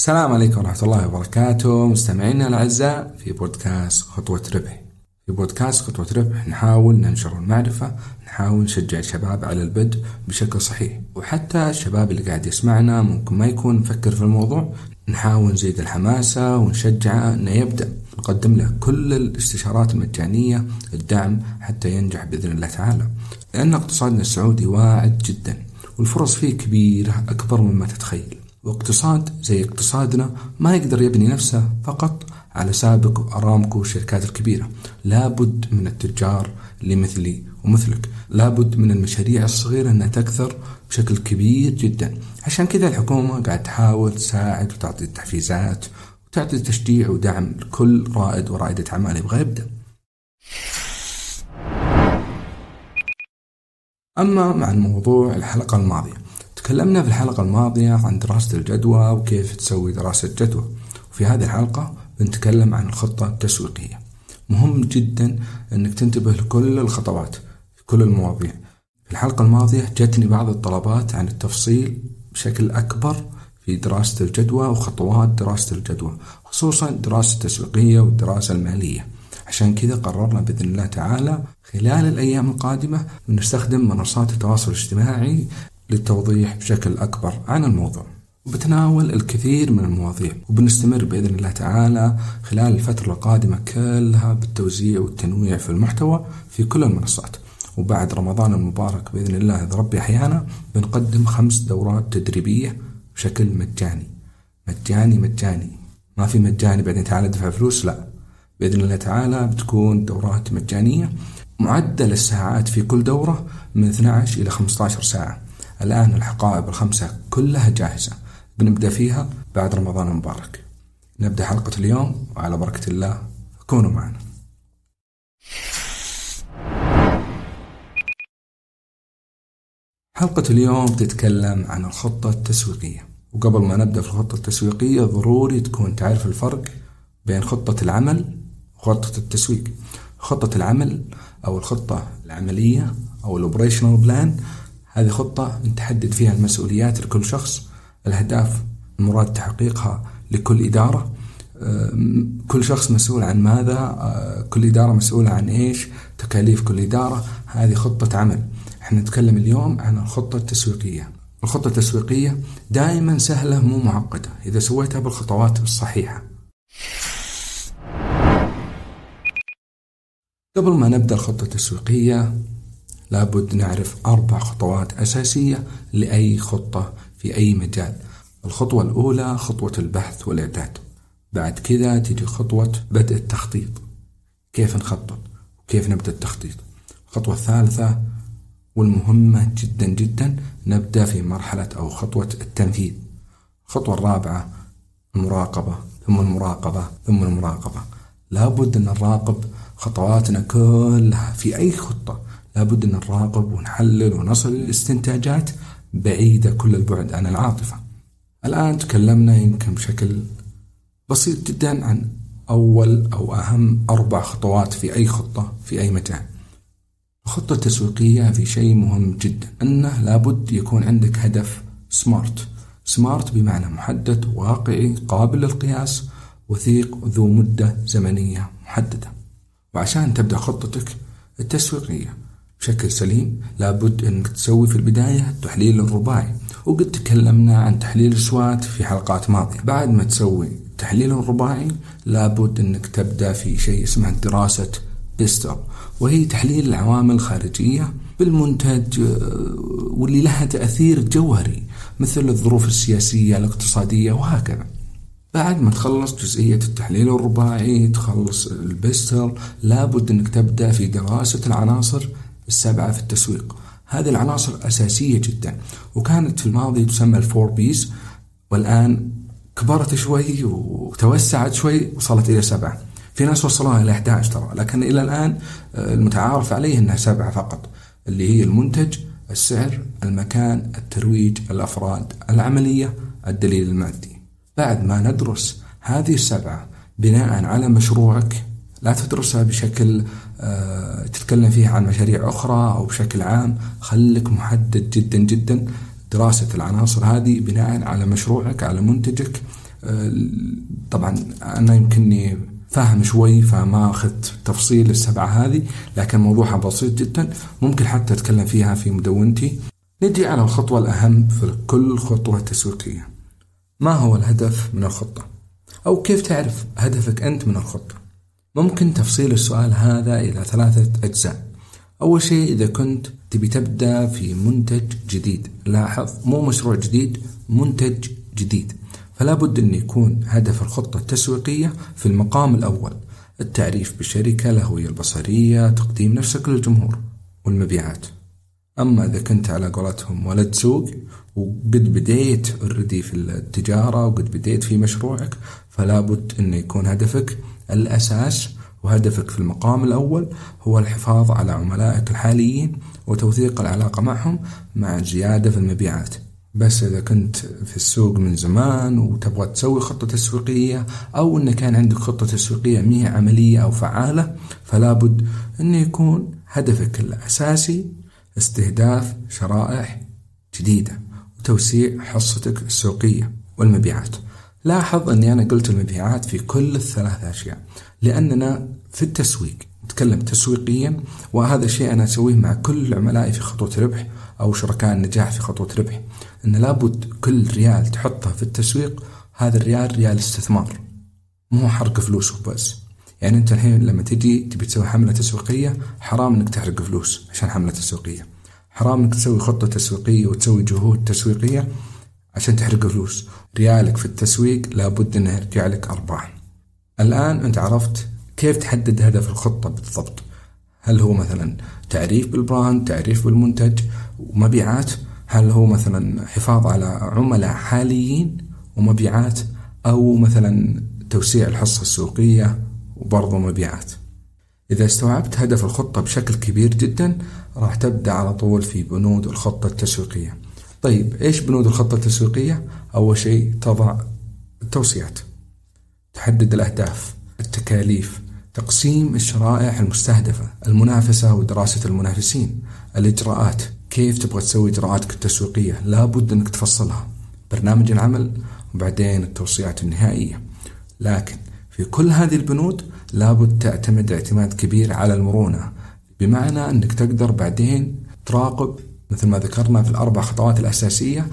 السلام عليكم ورحمة الله وبركاته. مستمعينا الأعزاء في بودكاست خطوة ربح. في بودكاست خطوة ربح نحاول ننشر المعرفة نحاول نشجع الشباب على البدء بشكل صحيح. وحتى الشباب اللي قاعد يسمعنا ممكن ما يكون مفكر في الموضوع نحاول نزيد الحماسة ونشجعه إنه يبدأ. نقدم له كل الاستشارات المجانية الدعم حتى ينجح بإذن الله تعالى. لأن اقتصادنا السعودي واعد جدا والفرص فيه كبيرة أكبر مما تتخيل. واقتصاد زي اقتصادنا ما يقدر يبني نفسه فقط على سابق أرامكو والشركات الكبيرة. لابد من التجار اللي مثلي ومثلك. لابد من المشاريع الصغيرة أنها تكثر بشكل كبير جدا. عشان كذا الحكومة قاعد تحاول تساعد وتعطي تحفيزات وتعطي تشجيع ودعم لكل رائد ورائدة أعمال يبغى يبدأ. أما مع الموضوع الحلقة الماضية تكلمنا في الحلقة الماضية عن دراسة الجدوى وكيف تسوي دراسة جدوى. وفي هذه الحلقة بنتكلم عن الخطة التسويقية. مهم جدا أنك تنتبه لكل الخطوات في كل المواضيع. في الحلقة الماضية جتني بعض الطلبات عن التفصيل بشكل أكبر في دراسة الجدوى وخطوات دراسة الجدوى خصوصا الدراسة التسويقية والدراسة المالية. عشان كذا قررنا بإذن الله تعالى خلال الأيام القادمة نستخدم منصات التواصل الاجتماعي للتوضيح بشكل أكبر عن الموضوع. وبتناول الكثير من المواضيع وبنستمر بإذن الله تعالى خلال الفترة القادمة كلها بالتوزيع والتنويع في المحتوى في كل المنصات. وبعد رمضان المبارك بإذن الله إذا ربي أحيانا بنقدم خمس دورات تدريبية بشكل مجاني. مجاني مجاني. ما في مجاني بعدين تعالى ادفع فلوس لا. بإذن الله تعالى بتكون دورات مجانية معدل الساعات في كل دورة من 12 إلى 15 ساعة. الآن الحقائب الخمسة كلها جاهزة. بنبدأ فيها بعد رمضان المبارك. نبدأ حلقة اليوم وعلى بركة الله كونوا معنا. حلقة اليوم تتكلم عن الخطة التسويقية. وقبل ما نبدأ في الخطة التسويقية ضروري تكون تعرف الفرق بين خطة العمل وخطة التسويق. خطة العمل أو الخطة العملية أو ال operational plan هذه خطة نتحدد فيها المسؤوليات لكل شخص الأهداف المراد تحقيقها لكل إدارة. كل شخص مسؤول عن ماذا؟ آه، كل إدارة مسؤولة عن إيش؟ تكاليف كل إدارة. هذه خطة عمل. إحنا نتكلم اليوم عن الخطة التسويقية. الخطة التسويقية دائما سهلة مو معقدة. إذا سويتها بالخطوات الصحيحة. قبل ما نبدأ الخطة التسويقية لابد نعرف أربع خطوات أساسية لأي خطة في أي مجال. الخطوة الأولى خطوة البحث والإعداد. بعد كذا تجي خطوة بدء التخطيط. كيف نخطط؟ وكيف نبدأ التخطيط؟ الخطوة الثالثة والمهمة جدا جدا نبدأ في مرحلة أو خطوة التنفيذ. الخطوة الرابعة المراقبة ثم المراقبة ثم المراقبة. لابد أن نراقب خطواتنا كلها في أي خطة. لابد أن نراقب ونحلل ونصل لاستنتاجات بعيدة كل البعد عن العاطفة. الآن تكلمنا يمكن بشكل بسيط جدا عن أول أو أهم أربع خطوات في أي خطة في أي مجال الخطة التسويقية في شيء مهم جدا أنه لابد يكون عندك هدف سمارت سمارت بمعنى محدد واقعي قابل للقياس وثيق ذو مدة زمنية محددة. وعشان تبدأ خطتك التسويقية بشكل سليم. لابد أنك تسوي في البداية التحليل الرباعي. وقد تكلمنا عن تحليل السوات في حلقات ماضية. بعد ما تسوي التحليل الرباعي لابد أنك تبدأ في شيء اسمه دراسة بيستر. وهي تحليل العوامل الخارجية بالمنتج آه، واللي لها تأثير جوهري مثل الظروف السياسية الاقتصادية وهكذا. بعد ما تخلص جزئية التحليل الرباعي تخلص البيستر لابد أنك تبدأ في دراسة العناصر السبعة في التسويق. هذه العناصر أساسية جدا وكانت في الماضي تسمى ال four Ps والآن كبرت شوي وتوسعت شوي وصلت إلى سبعة. في ناس وصلوها إلى 11 ترى لكن إلى الآن المتعارف عليه أنها سبعة فقط اللي هي المنتج السعر المكان الترويج الأفراد العملية الدليل المادي. بعد ما ندرس هذه السبعة بناء على مشروعك لا تدرسها بشكل آه، تتكلم فيها عن مشاريع أخرى أو بشكل عام. خلك محدد جدا جدا دراسة العناصر هذه بناء على مشروعك على منتجك. آه، طبعا أنا يمكنني فاهم شوي فما أخذت تفصيل السبعة هذه لكن موضوعها بسيط جدا. ممكن حتى أتكلم فيها في مدونتي. نجي على الخطوة الأهم في كل خطوة تسويقية. ما هو الهدف من الخطة؟ أو كيف تعرف هدفك أنت من الخطة؟ ممكن تفصيل السؤال هذا إلى ثلاثة أجزاء. أول شيء إذا كنت تبي تبدأ في منتج جديد. لاحظ مو مشروع جديد منتج جديد. فلا بد أن يكون هدف الخطة التسويقية في المقام الأول. التعريف بالشركة الهوية البصرية تقديم نفسك للجمهور والمبيعات. أما إذا كنت على قولتهم ولد سوق وقد بديت اوريدي في التجارة وقد بديت في مشروعك فلا بد أن يكون هدفك الأساس وهدفك في المقام الأول هو الحفاظ على عملائك الحاليين وتوثيق العلاقة معهم مع زيادة في المبيعات. بس إذا كنت في السوق من زمان وتبغى تسوي خطة تسويقية أو أن كان عندك خطة تسويقية مية عملية أو فعالة فلا بد أن يكون هدفك الأساسي استهداف شرائح جديدة وتوسيع حصتك السوقية والمبيعات. لاحظ أني أنا قلت المبيعات في كل الثلاث أشياء لأننا في التسويق نتكلم تسويقيا وهذا الشيء أنا أسويه مع كل عملائي في خطوة ربح أو شركاء النجاح في خطوة ربح أن لابد كل ريال تحطه في التسويق هذا الريال ريال استثمار مو حرق فلوس وبس. يعني أنت الحين لما تجي تبي تسوي حملة تسويقية حرام أنك تحرق فلوس عشان حملة تسويقية. حرام أنك تسوي خطة تسويقية وتسوي جهود تسويقية عشان تحرق فلوس. ريالك في التسويق لابد أنه يرجع لك أرباح. الآن أنت عرفت كيف تحدد هدف الخطة بالضبط. هل هو مثلا تعريف بالبراند تعريف بالمنتج ومبيعات؟ هل هو مثلا حفاظ على عملاء حاليين ومبيعات؟ أو مثلا توسيع الحصة السوقية وبرضه مبيعات. إذا استوعبت هدف الخطة بشكل كبير جدا راح تبدأ على طول في بنود الخطة التسويقية. طيب إيش بنود الخطة التسويقية؟ أول شيء تضع التوصيات تحدد الأهداف التكاليف تقسيم الشرائح المستهدفة المنافسة ودراسة المنافسين الإجراءات كيف تبغى تسوي إجراءاتك التسويقية لابد أنك تفصلها. برنامج العمل وبعدين التوصيات النهائية. لكن في كل هذه البنود لابد تعتمد اعتماد كبير على المرونة بمعنى أنك تقدر بعدين تراقب مثل ما ذكرنا في الأربع خطوات الأساسية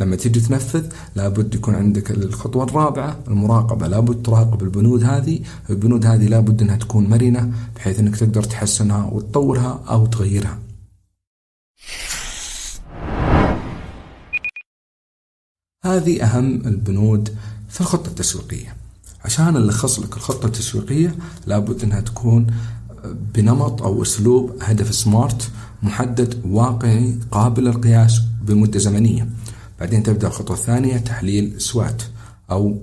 لما تيجي تنفذ لابد يكون عندك الخطوة الرابعة المراقبة. لابد تراقب البنود هذه البنود هذه لابد أنها تكون مرنة بحيث أنك تقدر تحسنها وتطورها أو تغيرها. هذه أهم البنود في الخطة التسويقية. عشان نلخص لك الخطة التسويقية لابد أنها تكون بنمط أو أسلوب هدف سمارت محدد واقعي قابل للقياس بمدة زمنية بعدين تبدأ الخطوة الثانية تحليل سوات. أو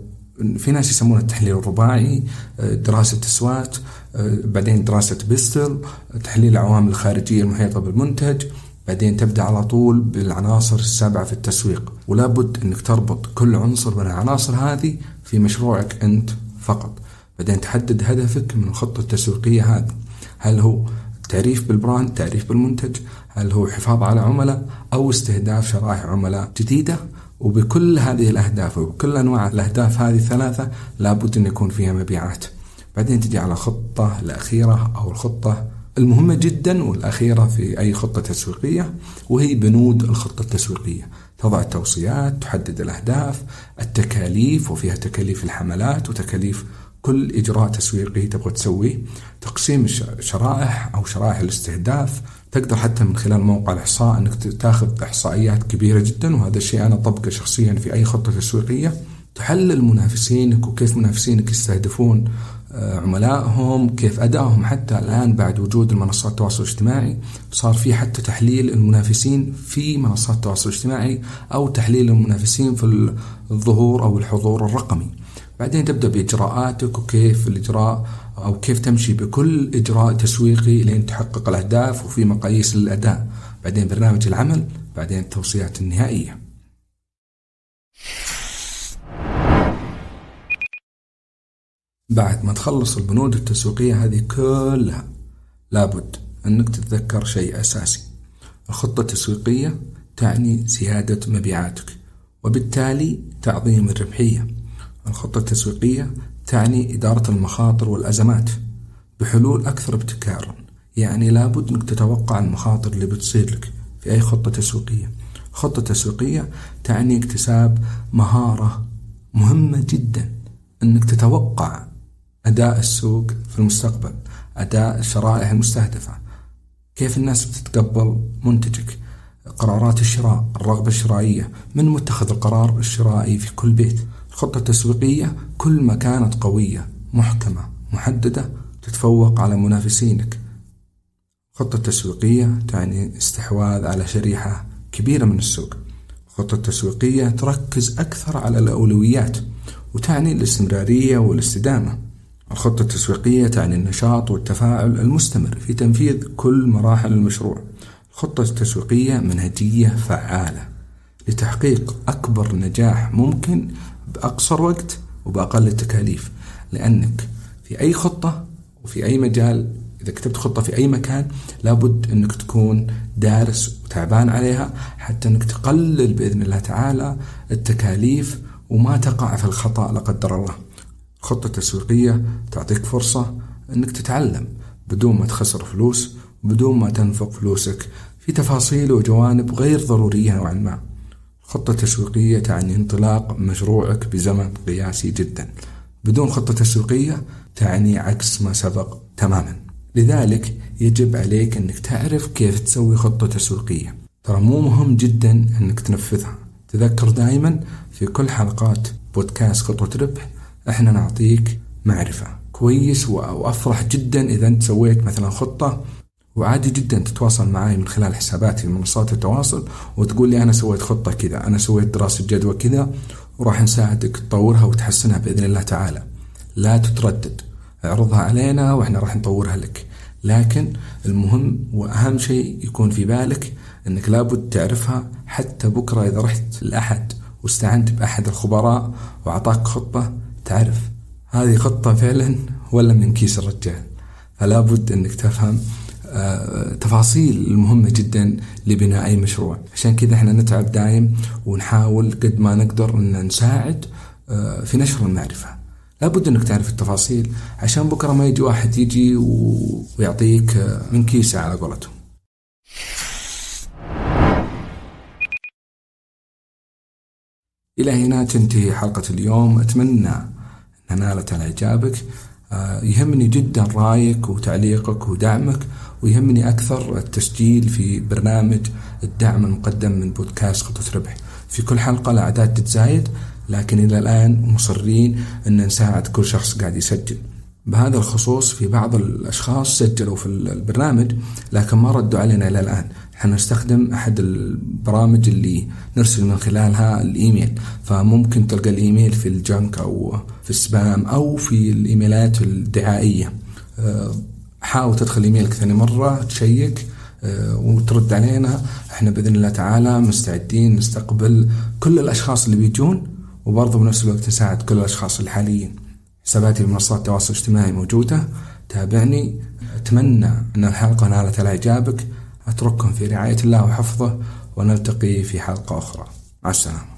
في ناس يسمونه التحليل الرباعي دراسة سوات بعدين دراسة بيستل تحليل العوامل الخارجية المحيطة بالمنتج. بعدين تبدأ على طول بالعناصر السبعة في التسويق. ولا بد أنك تربط كل عنصر من العناصر هذه في مشروعك أنت فقط. بعدين تحدد هدفك من الخطة التسويقية هذه. هل هو تعريف بالبراند تعريف بالمنتج هل هو حفاظ على عملاء أو استهداف شرائح عملاء جديدة. وبكل هذه الأهداف وبكل أنواع الأهداف هذه الثلاثة لابد أن يكون فيها مبيعات. بعدين تجي على الخطة الأخيرة أو الخطة المهمة جدا والأخيرة في أي خطة تسويقية وهي بنود الخطة التسويقية. تضع التوصيات تحدد الأهداف التكاليف وفيها تكاليف الحملات وتكاليف كل إجراء تسويقي تبغى تسويه تقسيم الشرائح أو شرائح الاستهداف تقدر حتى من خلال موقع الإحصاء أنك تاخذ إحصائيات كبيرة جدا وهذا الشيء أنا طبقه شخصيا في أي خطة تسويقية. تحلل منافسينك وكيف منافسينك يستهدفون آه، عملائهم كيف أدائهم حتى الآن بعد وجود المنصات التواصل الاجتماعي صار في حتى تحليل المنافسين في منصات التواصل الاجتماعي أو تحليل المنافسين في الظهور أو الحضور الرقمي. بعدين تبدأ بإجراءاتك وكيف الإجراء أو كيف تمشي بكل إجراء تسويقي لين تحقق الأهداف وفي مقاييس للأداء. بعدين برنامج العمل بعدين التوصيات النهائية. بعد ما تخلص البنود التسويقية هذه كلها لابد أنك تتذكر شيء أساسي. الخطة التسويقية تعني زيادة مبيعاتك وبالتالي تعظيم الربحية. الخطة التسويقية تعني إدارة المخاطر والأزمات بحلول أكثر ابتكارا يعني لابد أنك تتوقع المخاطر اللي بتصير لك في أي خطة تسويقية. خطة تسويقية تعني اكتساب مهارة مهمة جدا. أنك تتوقع أداء السوق في المستقبل أداء الشرائح المستهدفة كيف الناس بتتقبل منتجك؟ قرارات الشراء الرغبة الشرائية. من متخذ القرار الشرائي في كل بيت؟ الخطة التسويقية كل ما كانت قوية محكمة محددة تتفوق على منافسينك. الخطة التسويقية تعني استحواذ على شريحة كبيرة من السوق. الخطة التسويقية تركز أكثر على الأولويات وتعني الاستمرارية والاستدامة. الخطة التسويقية تعني النشاط والتفاعل المستمر في تنفيذ كل مراحل المشروع. الخطة التسويقية منهجية فعالة لتحقيق أكبر نجاح ممكن بأقصر وقت وبأقل التكاليف. لأنك في أي خطة وفي أي مجال إذا كتبت خطة في أي مكان لابد أنك تكون دارس وتعبان عليها حتى أنك تقلل بإذن الله تعالى التكاليف وما تقع في الخطأ لا قدر الله. خطة تسويقية تعطيك فرصة أنك تتعلم بدون ما تخسر فلوس بدون ما تنفق فلوسك في تفاصيل وجوانب غير ضرورية نوعا ما. خطة تسويقية تعني انطلاق مشروعك بزمن قياسي جدا. بدون خطة تسويقية تعني عكس ما سبق تماما. لذلك يجب عليك أنك تعرف كيف تسوي خطة تسويقية. ترى مو مهم جدا أنك تنفذها. تذكر دائما في كل حلقات بودكاست خطوة ربح إحنا نعطيك معرفة. كويس وأفرح جدا إذا أنت سويت مثلا خطة وعادي جدا تتواصل معي من خلال حساباتي منصات التواصل وتقول لي أنا سويت خطة كذا أنا سويت دراسة جدوى كذا وراح نساعدك تطورها وتحسنها بإذن الله تعالى. لا تتردد اعرضها علينا وإحنا راح نطورها لك. لكن المهم وأهم شيء يكون في بالك إنك لابد تعرفها حتى بكرة إذا رحت لأحد واستعنت بأحد الخبراء وأعطاك خطة تعرف. هذه خطة فعلا ولا من كيس الرجال. فلا بد إنك تفهم تفاصيل المهمة جدا لبناء أي مشروع. عشان كذا إحنا نتعب دايم ونحاول قد ما نقدر إن نساعد آه، في نشر المعرفة. لابد إنك تعرف التفاصيل عشان بكرة ما يجي واحد يجي ويعطيك آه، من كيسة على قولتهم. إلى هنا تنتهي حلقة اليوم. أتمنى انها نالت على إعجابك. آه، يهمني جدا رأيك وتعليقك ودعمك ويهمني أكثر التسجيل في برنامج الدعم المقدم من بودكاست خطوه ربح. في كل حلقة الأعداد تتزايد لكن إلى الآن مصرين أن نساعد كل شخص قاعد يسجل بهذا الخصوص في بعض الأشخاص سجلوا في البرنامج لكن ما ردوا علينا إلى الآن إحنا نستخدم أحد البرامج اللي نرسل من خلالها الإيميل. فممكن تلقى الإيميل في الجنك أو في السبام أو في الإيميلات الدعائية. أه، حاول تدخل إيميلك ثاني مرة تشيك أه، وترد علينا. إحنا بإذن الله تعالى مستعدين نستقبل كل الأشخاص اللي بيجون وبرضه بنفس الوقت نساعد كل الأشخاص الحاليين. حساباتي في منصات التواصل الاجتماعي موجودة. تابعني. أتمنى أن الحلقة نالت على إعجابك. أترككم في رعاية الله وحفظه ونلتقي في حلقة أخرى. مع السلامة.